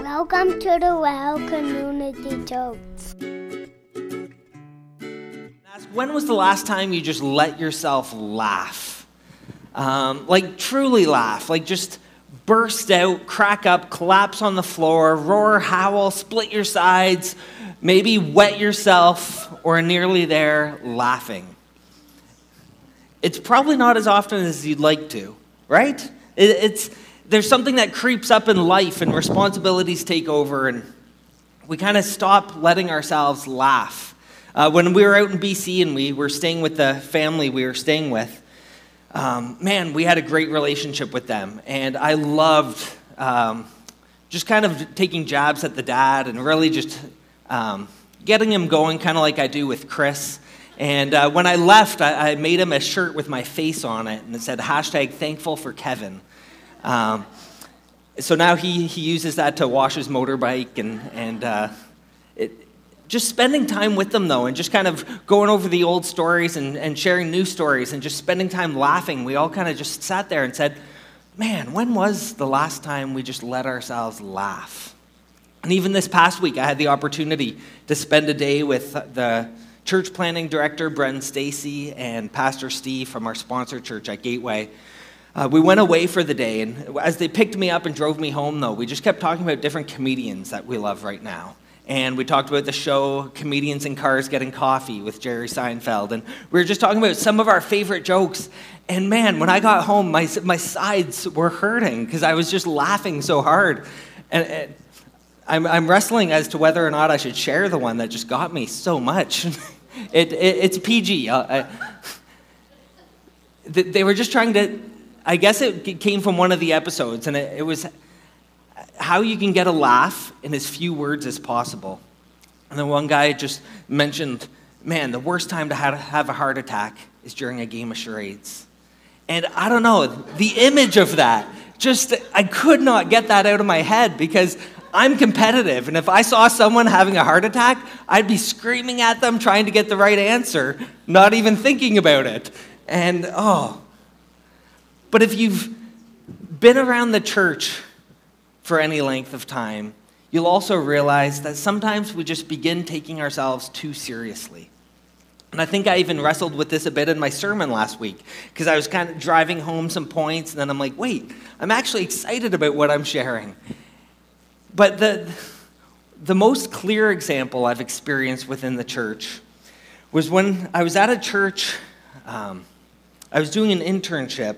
Welcome to the Well Community. Ask, when was the last time you just let yourself laugh? Um, like truly laugh, like just burst out, crack up, collapse on the floor, roar, howl, split your sides, maybe wet yourself, or nearly there laughing. It's probably not as often as you'd like to, right? It, it's, there's something that creeps up in life and responsibilities take over, and we kind of stop letting ourselves laugh. Uh, when we were out in BC and we were staying with the family we were staying with, um, man, we had a great relationship with them. And I loved um, just kind of taking jabs at the dad and really just um, getting him going, kind of like I do with Chris. And uh, when I left, I, I, made him a shirt with my face on it, and it said hashtag thankful for Kevin. Um, so now he, he uses that to wash his motorbike and, and uh, it, just spending time with them though and just kind of going over the old stories and, and sharing new stories and just spending time laughing. We all kind of just sat there and said man when was the last time we just let ourselves laugh? And even this past week i had the opportunity to spend a day with the church planning director bren stacy and pastor steve from our sponsor church at gateway uh, we went away for the day and as they picked me up and drove me home though we just kept talking about different comedians that we love right now and we talked about the show Comedians in Cars Getting Coffee with Jerry Seinfeld. And we were just talking about some of our favorite jokes. And man, when I got home, my, my sides were hurting because I was just laughing so hard. And, and I'm, I'm, wrestling as to whether or not I should share the one that just got me so much. it, it, it's PG. Uh, I, they were just trying to, I guess it came from one of the episodes, and it, it was how you can get a laugh in as few words as possible. And then one guy just mentioned, man, the worst time to have a heart attack is during a game of charades. And I don't know, the image of that, just, I could not get that out of my head because I'm competitive. And if I saw someone having a heart attack, I'd be screaming at them trying to get the right answer, not even thinking about it. And oh, but if you've been around the church for any length of time, you'll also realize that sometimes we just begin taking ourselves too seriously. And I think I even wrestled with this a bit in my sermon last week because I was kind of driving home some points, and then I'm like, wait, I'm actually excited about what I'm sharing. But the, the most clear example I've experienced within the church was when I was at a church, um, I was doing an internship,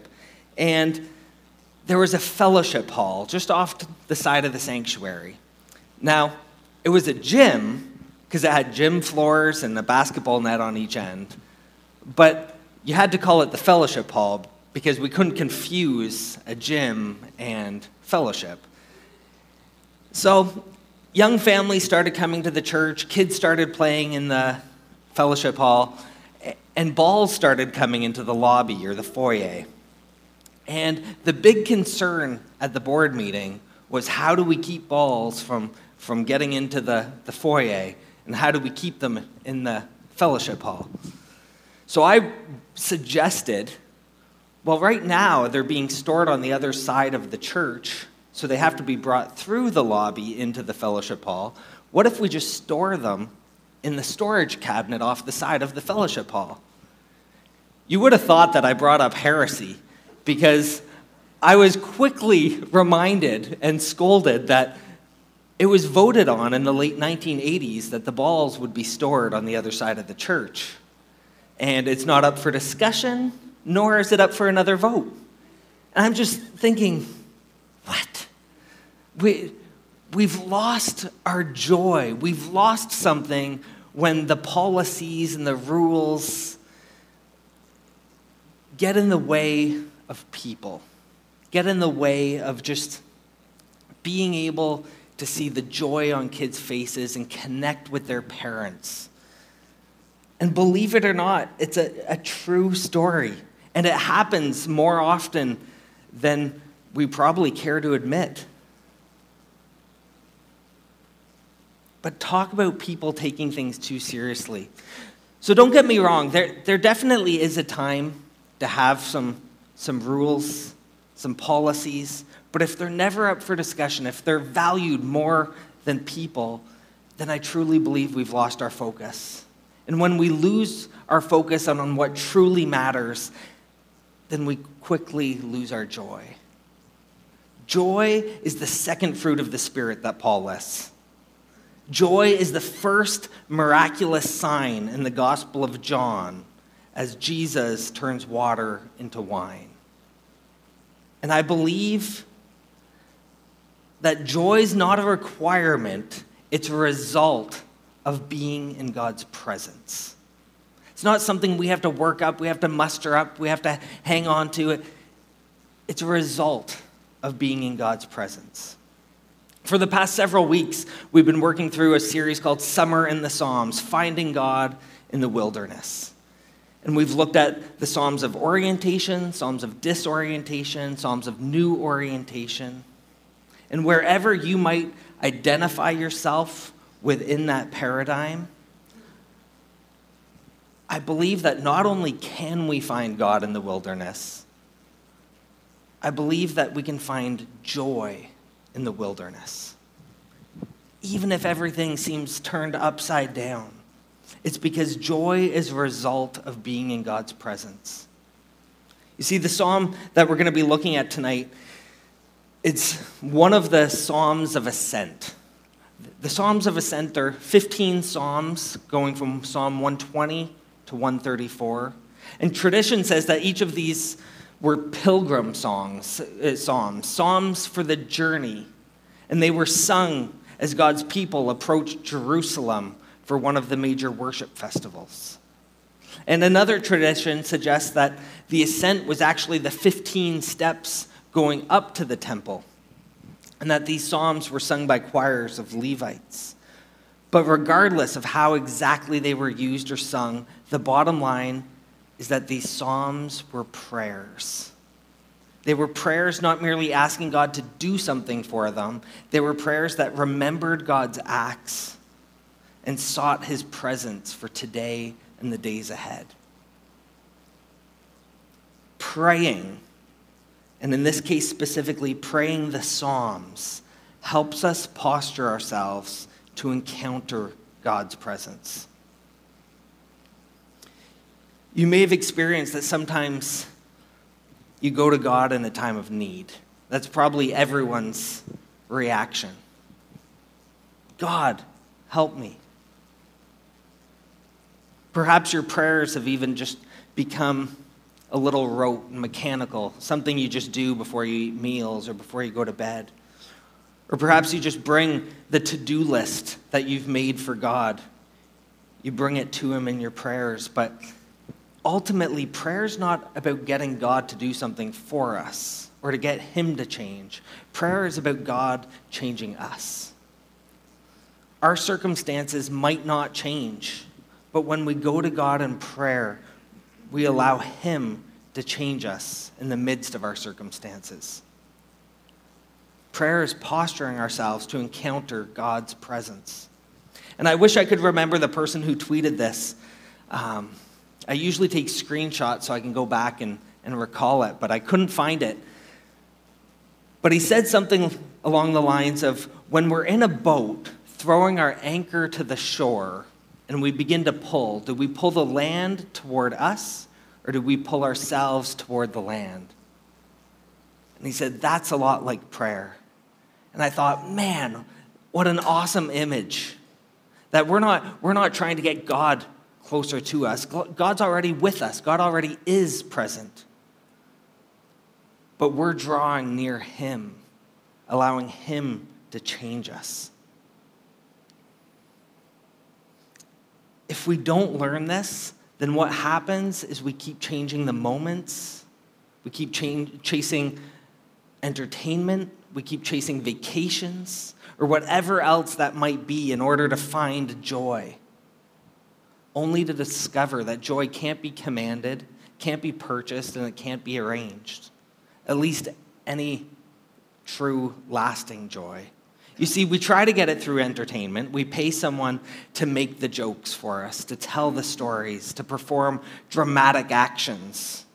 and there was a fellowship hall just off the side of the sanctuary. Now, it was a gym because it had gym floors and a basketball net on each end, but you had to call it the fellowship hall because we couldn't confuse a gym and fellowship. So, young families started coming to the church, kids started playing in the fellowship hall, and balls started coming into the lobby or the foyer. And the big concern at the board meeting was how do we keep balls from, from getting into the, the foyer and how do we keep them in the fellowship hall? So I suggested well, right now they're being stored on the other side of the church, so they have to be brought through the lobby into the fellowship hall. What if we just store them in the storage cabinet off the side of the fellowship hall? You would have thought that I brought up heresy because I was quickly reminded and scolded that it was voted on in the late 1980s that the balls would be stored on the other side of the church. And it's not up for discussion, nor is it up for another vote. And I'm just thinking, what? We, we've lost our joy. We've lost something when the policies and the rules get in the way of people, get in the way of just being able to see the joy on kids' faces and connect with their parents. And believe it or not, it's a, a true story. And it happens more often than we probably care to admit. But talk about people taking things too seriously. So don't get me wrong, there, there definitely is a time to have some some rules, some policies, but if they're never up for discussion, if they're valued more than people, then I truly believe we've lost our focus. And when we lose our focus on, on what truly matters, then we quickly lose our joy. Joy is the second fruit of the Spirit that Paul lists. Joy is the first miraculous sign in the Gospel of John as Jesus turns water into wine. And I believe that joy is not a requirement, it's a result of being in God's presence. It's not something we have to work up, we have to muster up, we have to hang on to it. It's a result of being in God's presence. For the past several weeks, we've been working through a series called Summer in the Psalms Finding God in the Wilderness. And we've looked at the Psalms of orientation, Psalms of disorientation, Psalms of new orientation. And wherever you might identify yourself within that paradigm, I believe that not only can we find God in the wilderness, I believe that we can find joy in the wilderness. Even if everything seems turned upside down, it's because joy is a result of being in God's presence. You see, the psalm that we're going to be looking at tonight, it's one of the psalms of ascent. The psalms of ascent are 15 psalms going from Psalm 120 to 134. And tradition says that each of these were pilgrim songs, uh, psalms, psalms for the journey. And they were sung as God's people approached Jerusalem for one of the major worship festivals. And another tradition suggests that the ascent was actually the 15 steps going up to the temple, and that these psalms were sung by choirs of Levites. But regardless of how exactly they were used or sung, the bottom line is that these psalms were prayers. They were prayers not merely asking God to do something for them, they were prayers that remembered God's acts and sought his presence for today and the days ahead. Praying, and in this case specifically, praying the Psalms, helps us posture ourselves to encounter God's presence. You may have experienced that sometimes you go to God in a time of need. That's probably everyone's reaction. God, help me. Perhaps your prayers have even just become a little rote and mechanical, something you just do before you eat meals or before you go to bed. Or perhaps you just bring the to do list that you've made for God. You bring it to Him in your prayers. But ultimately, prayer is not about getting God to do something for us or to get Him to change. Prayer is about God changing us. Our circumstances might not change but when we go to God in prayer, we allow Him to change us in the midst of our circumstances. Prayer is posturing ourselves to encounter God's presence. And I wish I could remember the person who tweeted this. Um, I usually take screenshots so I can go back and, and recall it, but I couldn't find it. But he said something along the lines of when we're in a boat, throwing our anchor to the shore, and we begin to pull, do we pull the land toward us or do we pull ourselves toward the land? And he said, That's a lot like prayer. And I thought, man, what an awesome image. That we're not, we're not trying to get God closer to us. God's already with us, God already is present. But we're drawing near Him, allowing Him to change us. If we don't learn this, then what happens is we keep changing the moments, we keep change, chasing entertainment, we keep chasing vacations, or whatever else that might be in order to find joy, only to discover that joy can't be commanded, can't be purchased, and it can't be arranged. At least any true, lasting joy. You see, we try to get it through entertainment. We pay someone to make the jokes for us, to tell the stories, to perform dramatic actions,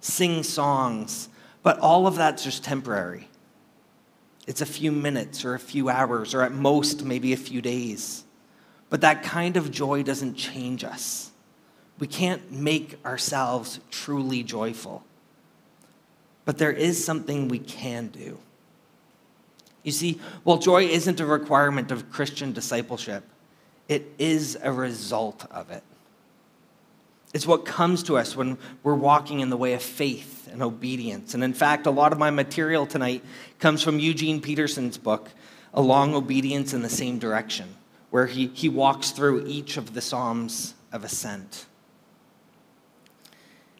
sing songs. But all of that's just temporary. It's a few minutes or a few hours or at most maybe a few days. But that kind of joy doesn't change us. We can't make ourselves truly joyful. But there is something we can do. You see, while joy isn't a requirement of Christian discipleship, it is a result of it. It's what comes to us when we're walking in the way of faith and obedience. And in fact, a lot of my material tonight comes from Eugene Peterson's book, A Long Obedience in the Same Direction, where he, he walks through each of the Psalms of Ascent.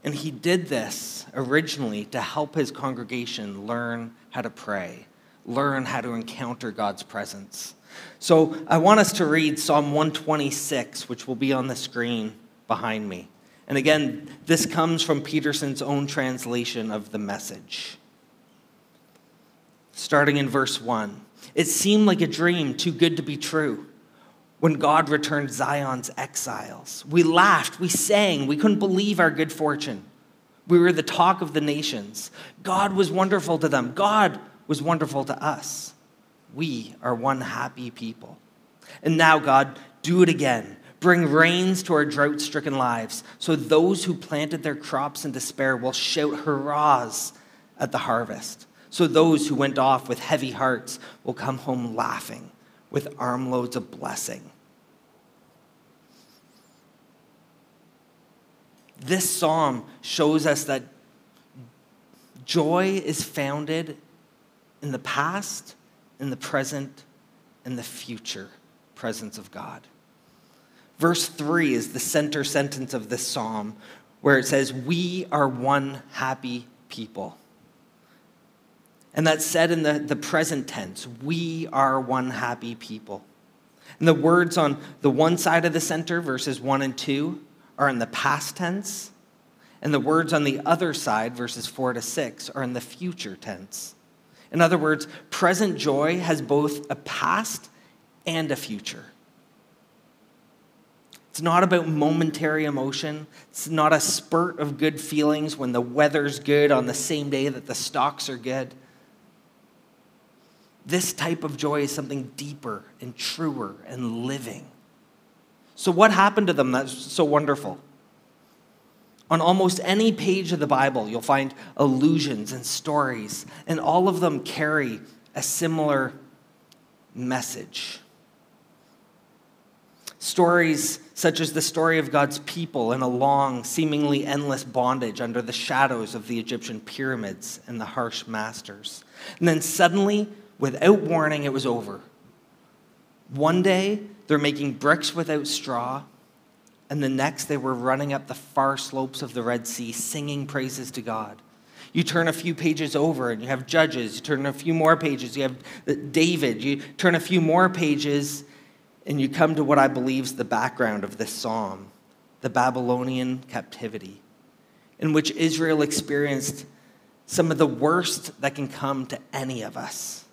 And he did this originally to help his congregation learn how to pray, learn how to encounter God's presence. So I want us to read Psalm 126, which will be on the screen behind me. And again, this comes from Peterson's own translation of the message. Starting in verse 1 It seemed like a dream too good to be true when God returned Zion's exiles. We laughed, we sang, we couldn't believe our good fortune. We were the talk of the nations. God was wonderful to them, God was wonderful to us. We are one happy people. And now, God, do it again. Bring rains to our drought stricken lives, so those who planted their crops in despair will shout hurrahs at the harvest. So those who went off with heavy hearts will come home laughing with armloads of blessing. This psalm shows us that joy is founded in the past, in the present, in the future presence of God. Verse 3 is the center sentence of this psalm, where it says, We are one happy people. And that's said in the, the present tense. We are one happy people. And the words on the one side of the center, verses 1 and 2, are in the past tense, and the words on the other side, verses 4 to 6, are in the future tense. In other words, present joy has both a past and a future. It's not about momentary emotion. It's not a spurt of good feelings when the weather's good on the same day that the stocks are good. This type of joy is something deeper and truer and living. So, what happened to them that's so wonderful? On almost any page of the Bible, you'll find allusions and stories, and all of them carry a similar message. Stories such as the story of God's people in a long, seemingly endless bondage under the shadows of the Egyptian pyramids and the harsh masters. And then suddenly, without warning, it was over. One day, they're making bricks without straw, and the next, they were running up the far slopes of the Red Sea, singing praises to God. You turn a few pages over and you have Judges. You turn a few more pages, you have uh, David. You turn a few more pages and you come to what I believe is the background of this psalm the Babylonian captivity, in which Israel experienced some of the worst that can come to any of us.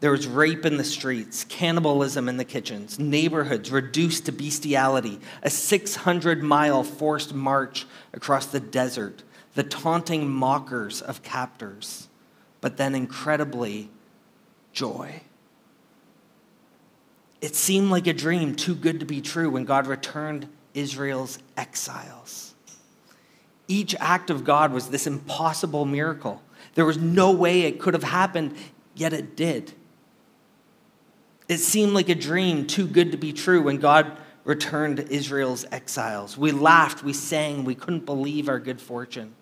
There was rape in the streets, cannibalism in the kitchens, neighborhoods reduced to bestiality, a 600 mile forced march across the desert, the taunting mockers of captors, but then incredibly, joy. It seemed like a dream too good to be true when God returned Israel's exiles. Each act of God was this impossible miracle. There was no way it could have happened, yet it did. It seemed like a dream too good to be true when God returned Israel's exiles. We laughed, we sang, we couldn't believe our good fortune.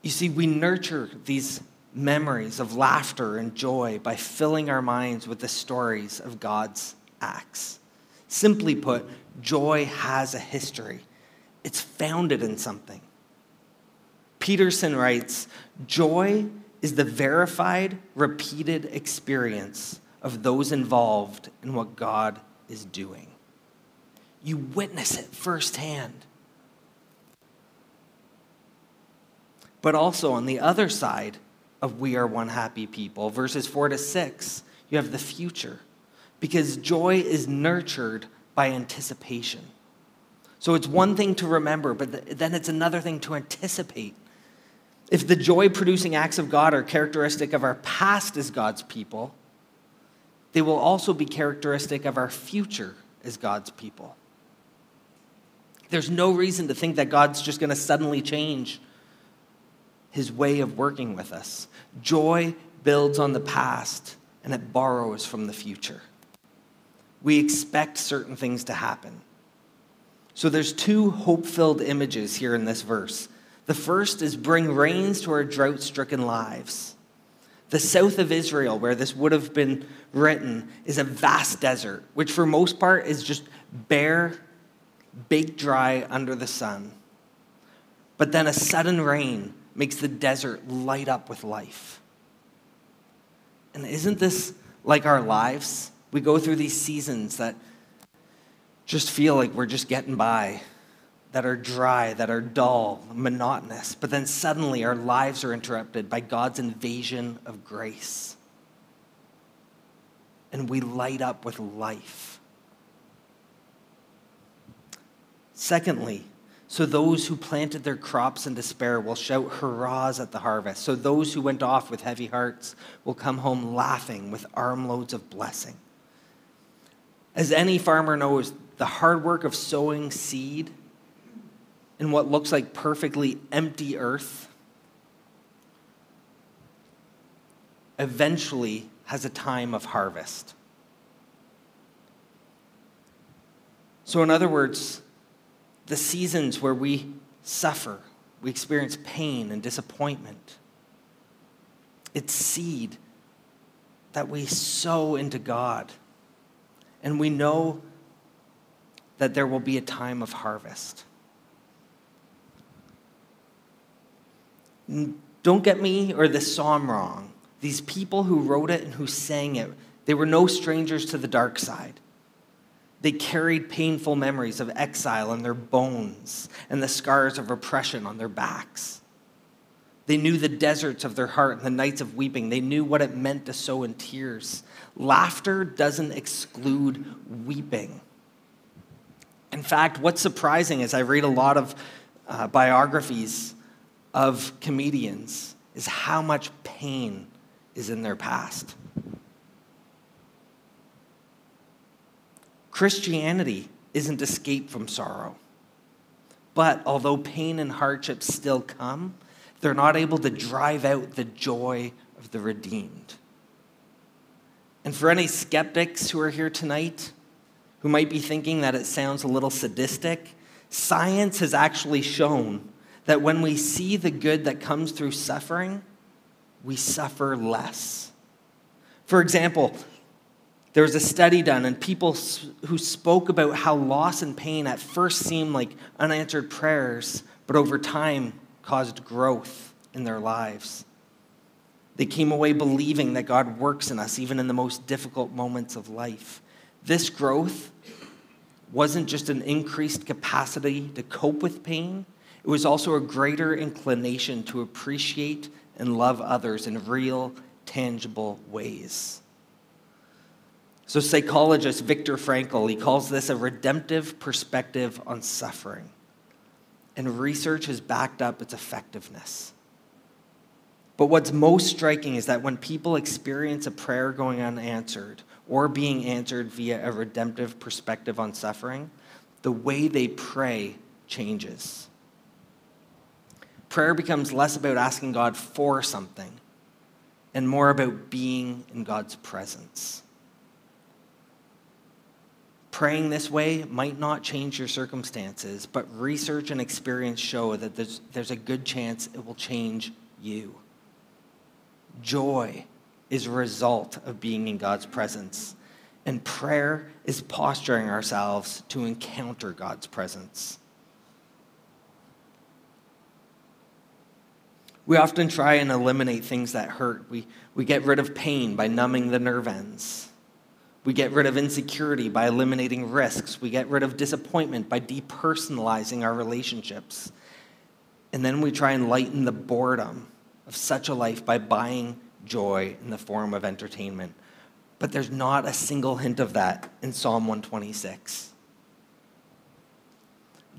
You see, we nurture these memories of laughter and joy by filling our minds with the stories of God's acts. Simply put, joy has a history, it's founded in something. Peterson writes Joy is the verified, repeated experience of those involved in what God is doing. You witness it firsthand. But also on the other side, of We Are One Happy People. Verses 4 to 6, you have the future. Because joy is nurtured by anticipation. So it's one thing to remember, but then it's another thing to anticipate If the joy producing acts of God are characteristic of our past as God's people, they will also be characteristic of our future as God's people. There's no reason to think that God's just going to suddenly change his way of working with us. Joy builds on the past and it borrows from the future. We expect certain things to happen. So there's two hope-filled images here in this verse. The first is bring rains to our drought-stricken lives. The south of Israel, where this would have been written, is a vast desert, which for most part is just bare, baked dry under the sun. But then a sudden rain makes the desert light up with life. And isn't this like our lives? We go through these seasons that just feel like we're just getting by, that are dry, that are dull, monotonous. But then suddenly our lives are interrupted by God's invasion of grace. And we light up with life. Secondly, so those who planted their crops in despair will shout hurrahs at the harvest. So those who went off with heavy hearts will come home laughing with armloads of blessing. As any farmer knows, the hard work of sowing seed in what looks like perfectly empty earth eventually has a time of harvest. So, in other words, the seasons where we suffer, we experience pain and disappointment, it's seed that we sow into God. And we know that there will be a time of harvest. Don't get me or this psalm wrong. These people who wrote it and who sang it, they were no strangers to the dark side. They carried painful memories of exile in their bones and the scars of oppression on their backs. They knew the deserts of their heart and the nights of weeping. They knew what it meant to sow in tears. Laughter doesn't exclude weeping. In fact, what's surprising is I read a lot of uh, biographies of comedians is how much pain is in their past. Christianity isn't escape from sorrow. But although pain and hardships still come, they're not able to drive out the joy of the redeemed. And for any skeptics who are here tonight, who might be thinking that it sounds a little sadistic, science has actually shown that when we see the good that comes through suffering, we suffer less. For example, there was a study done, and people who spoke about how loss and pain at first seemed like unanswered prayers, but over time caused growth in their lives. They came away believing that God works in us even in the most difficult moments of life. This growth wasn't just an increased capacity to cope with pain, it was also a greater inclination to appreciate and love others in real, tangible ways. So, psychologist Viktor Frankl, he calls this a redemptive perspective on suffering. And research has backed up its effectiveness. But what's most striking is that when people experience a prayer going unanswered or being answered via a redemptive perspective on suffering, the way they pray changes. Prayer becomes less about asking God for something and more about being in God's presence. Praying this way might not change your circumstances, but research and experience show that there's, there's a good chance it will change you. Joy is a result of being in God's presence. And prayer is posturing ourselves to encounter God's presence. We often try and eliminate things that hurt. We, we get rid of pain by numbing the nerve ends. We get rid of insecurity by eliminating risks. We get rid of disappointment by depersonalizing our relationships. And then we try and lighten the boredom of such a life by buying joy in the form of entertainment. But there's not a single hint of that in Psalm 126.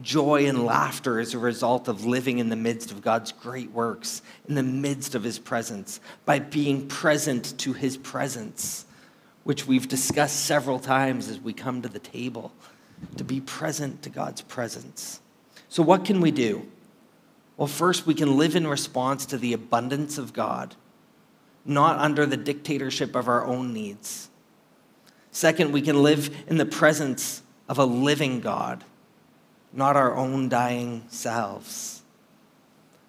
Joy and laughter is a result of living in the midst of God's great works, in the midst of His presence, by being present to His presence, which we've discussed several times as we come to the table, to be present to God's presence. So, what can we do? Well, first, we can live in response to the abundance of God, not under the dictatorship of our own needs. Second, we can live in the presence of a living God not our own dying selves.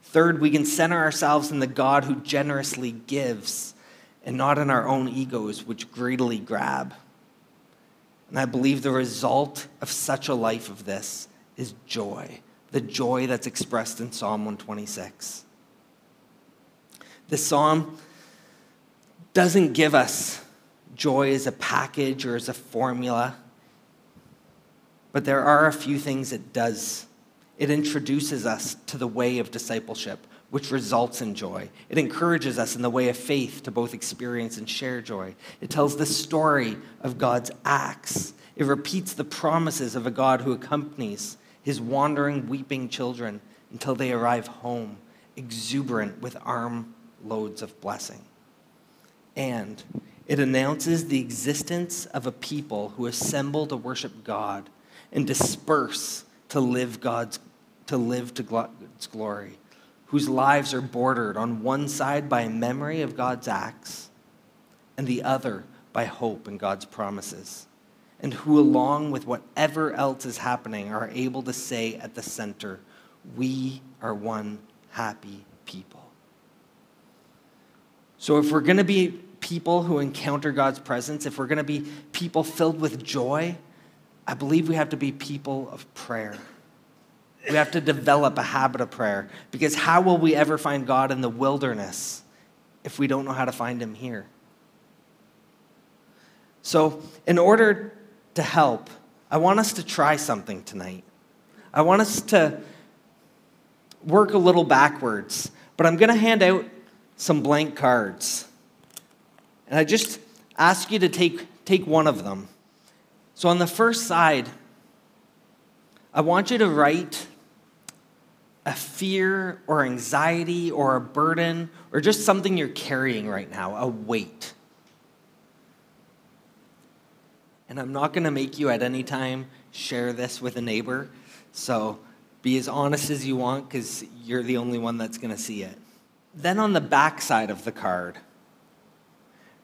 Third, we can center ourselves in the God who generously gives and not in our own egos, which greedily grab. And I believe the result of such a life of this is joy, the joy that's expressed in Psalm 126. The psalm doesn't give us joy as a package or as a formula. But there are a few things it does. It introduces us to the way of discipleship, which results in joy. It encourages us in the way of faith to both experience and share joy. It tells the story of God's acts. It repeats the promises of a God who accompanies his wandering, weeping children until they arrive home, exuberant with arm loads of blessing. And it announces the existence of a people who assemble to worship God and disperse to live God's to live to God's glory, whose lives are bordered on one side by memory of God's acts and the other by hope in God's promises, and who, along with whatever else is happening, are able to say at the center, We are one happy people. So, if we're going to be people who encounter God's presence, if we're going to be people filled with joy, I believe we have to be people of prayer. We have to develop a habit of prayer because how will we ever find God in the wilderness if we don't know how to find Him here? So, in order to help, I want us to try something tonight. I want us to work a little backwards, but I'm going to hand out some blank cards. And I just ask you to take, take one of them. So on the first side, I want you to write a fear or anxiety or a burden or just something you're carrying right now, a weight. And I'm not going to make you at any time share this with a neighbor. So be as honest as you want because you're the only one that's going to see it. Then on the back side of the card,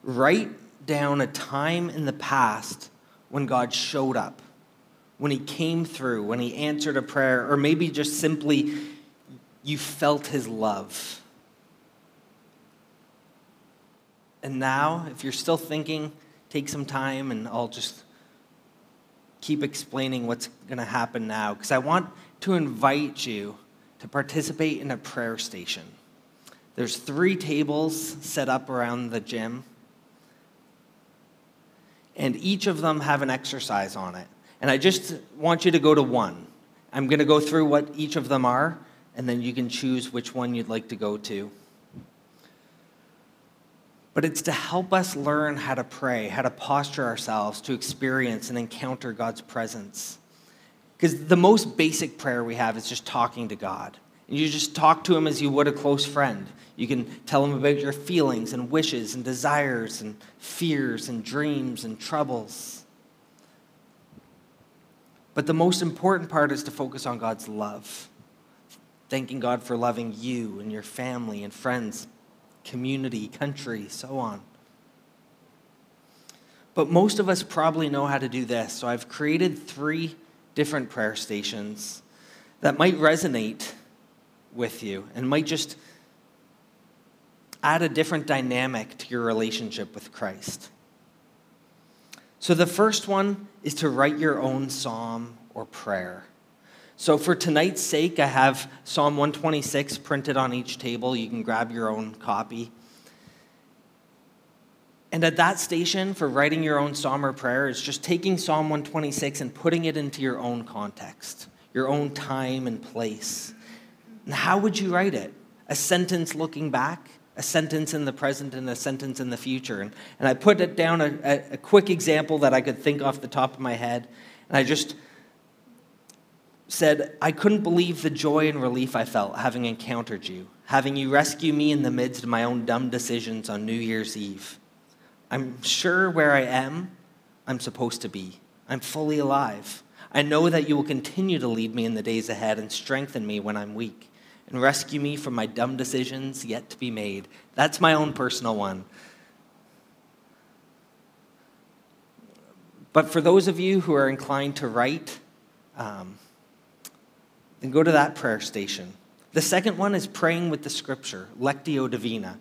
write down a time in the past when God showed up, when He came through, when He answered a prayer, or maybe just simply you felt His love. And now, if you're still thinking, take some time and I'll just keep explaining what's going to happen now because I want to invite you to participate in a prayer station. There's three tables set up around the gym and each of them have an exercise on it. And I just want you to go to one. I'm going to go through what each of them are, and then you can choose which one you'd like to go to. But it's to help us learn how to pray, how to posture ourselves to experience and encounter God's presence. Because the most basic prayer we have is just talking to God. And you just talk to Him as you would a close friend. You can tell him about your feelings and wishes and desires and fears and dreams and troubles. But the most important part is to focus on God's love. Thanking God for loving you and your family and friends, community, country, so on. But most of us probably know how to do this. So I've created three different prayer stations that might resonate with you and might just add a different dynamic to your relationship with Christ. So, the first one is to write your own psalm or prayer. So, for tonight's sake, I have Psalm 126 printed on each table. You can grab your own copy. And at that station, for writing your own psalm or prayer, is just taking Psalm 126 and putting it into your own context, your own time and place. And how would you write it? A sentence looking back? a sentence in the present and a sentence in the future. And, and I put it down a, a, a quick example that I could think off the top of my head. And I just said, I couldn't believe the joy and relief I felt having encountered you, having you rescue me in the midst of my own dumb decisions on New Year's Eve. I'm sure where I am, I'm supposed to be. I'm fully alive. I know that you will continue to lead me in the days ahead and strengthen me when I'm weak and rescue me from my dumb decisions yet to be made. That's my own personal one. But for those of you who are inclined to write, um, then go to that prayer station. The second one is praying with the scripture, Lectio Divina.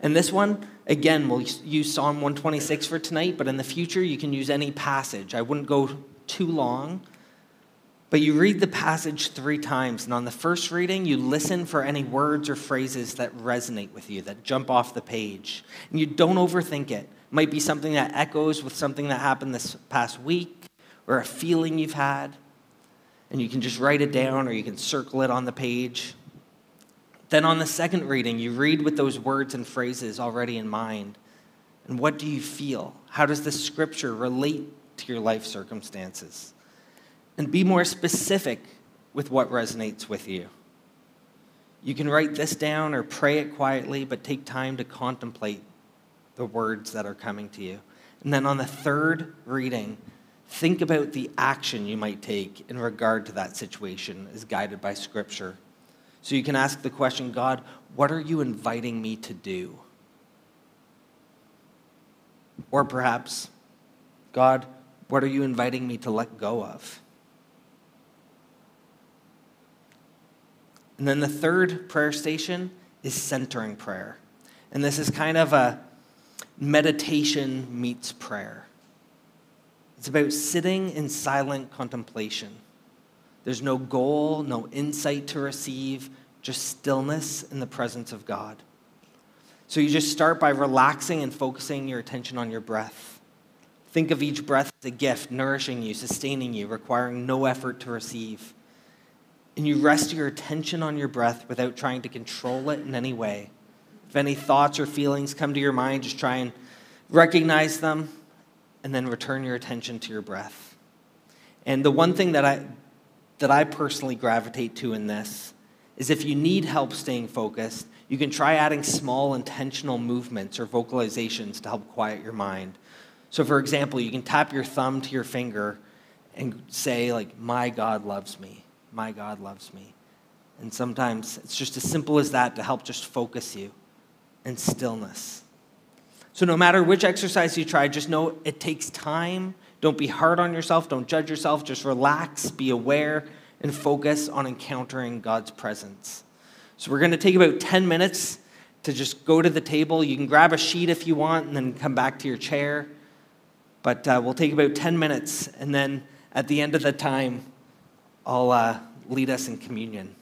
And this one, again, we'll use Psalm 126 for tonight, but in the future, you can use any passage. I wouldn't go too long. But you read the passage three times, and on the first reading, you listen for any words or phrases that resonate with you, that jump off the page. And you don't overthink it. it might be something that echoes with something that happened this past week, or a feeling you've had. And you can just write it down, or you can circle it on the page. Then on the second reading, you read with those words and phrases already in mind. And what do you feel? How does the scripture relate to your life circumstances? And be more specific with what resonates with you. You can write this down or pray it quietly, but take time to contemplate the words that are coming to you. And then on the third reading, think about the action you might take in regard to that situation as guided by Scripture. So you can ask the question God, what are you inviting me to do? Or perhaps, God, what are you inviting me to let go of? And then the third prayer station is centering prayer. And this is kind of a meditation meets prayer. It's about sitting in silent contemplation. There's no goal, no insight to receive, just stillness in the presence of God. So you just start by relaxing and focusing your attention on your breath. Think of each breath as a gift, nourishing you, sustaining you, requiring no effort to receive. And you rest your attention on your breath without trying to control it in any way. If any thoughts or feelings come to your mind, just try and recognize them and then return your attention to your breath. And the one thing that I, that I personally gravitate to in this is if you need help staying focused, you can try adding small intentional movements or vocalizations to help quiet your mind. So, for example, you can tap your thumb to your finger and say, like, My God loves me. My God loves me. And sometimes it's just as simple as that to help just focus you and stillness. So, no matter which exercise you try, just know it takes time don't be hard on yourself. Don't judge yourself. Just relax, be aware, and focus on encountering God's presence. So, we're going to take about 10 minutes to just go to the table. You can grab a sheet if you want and then come back to your chair. But uh, we'll take about 10 minutes. And then at the end of the time, I'll uh, lead us in communion.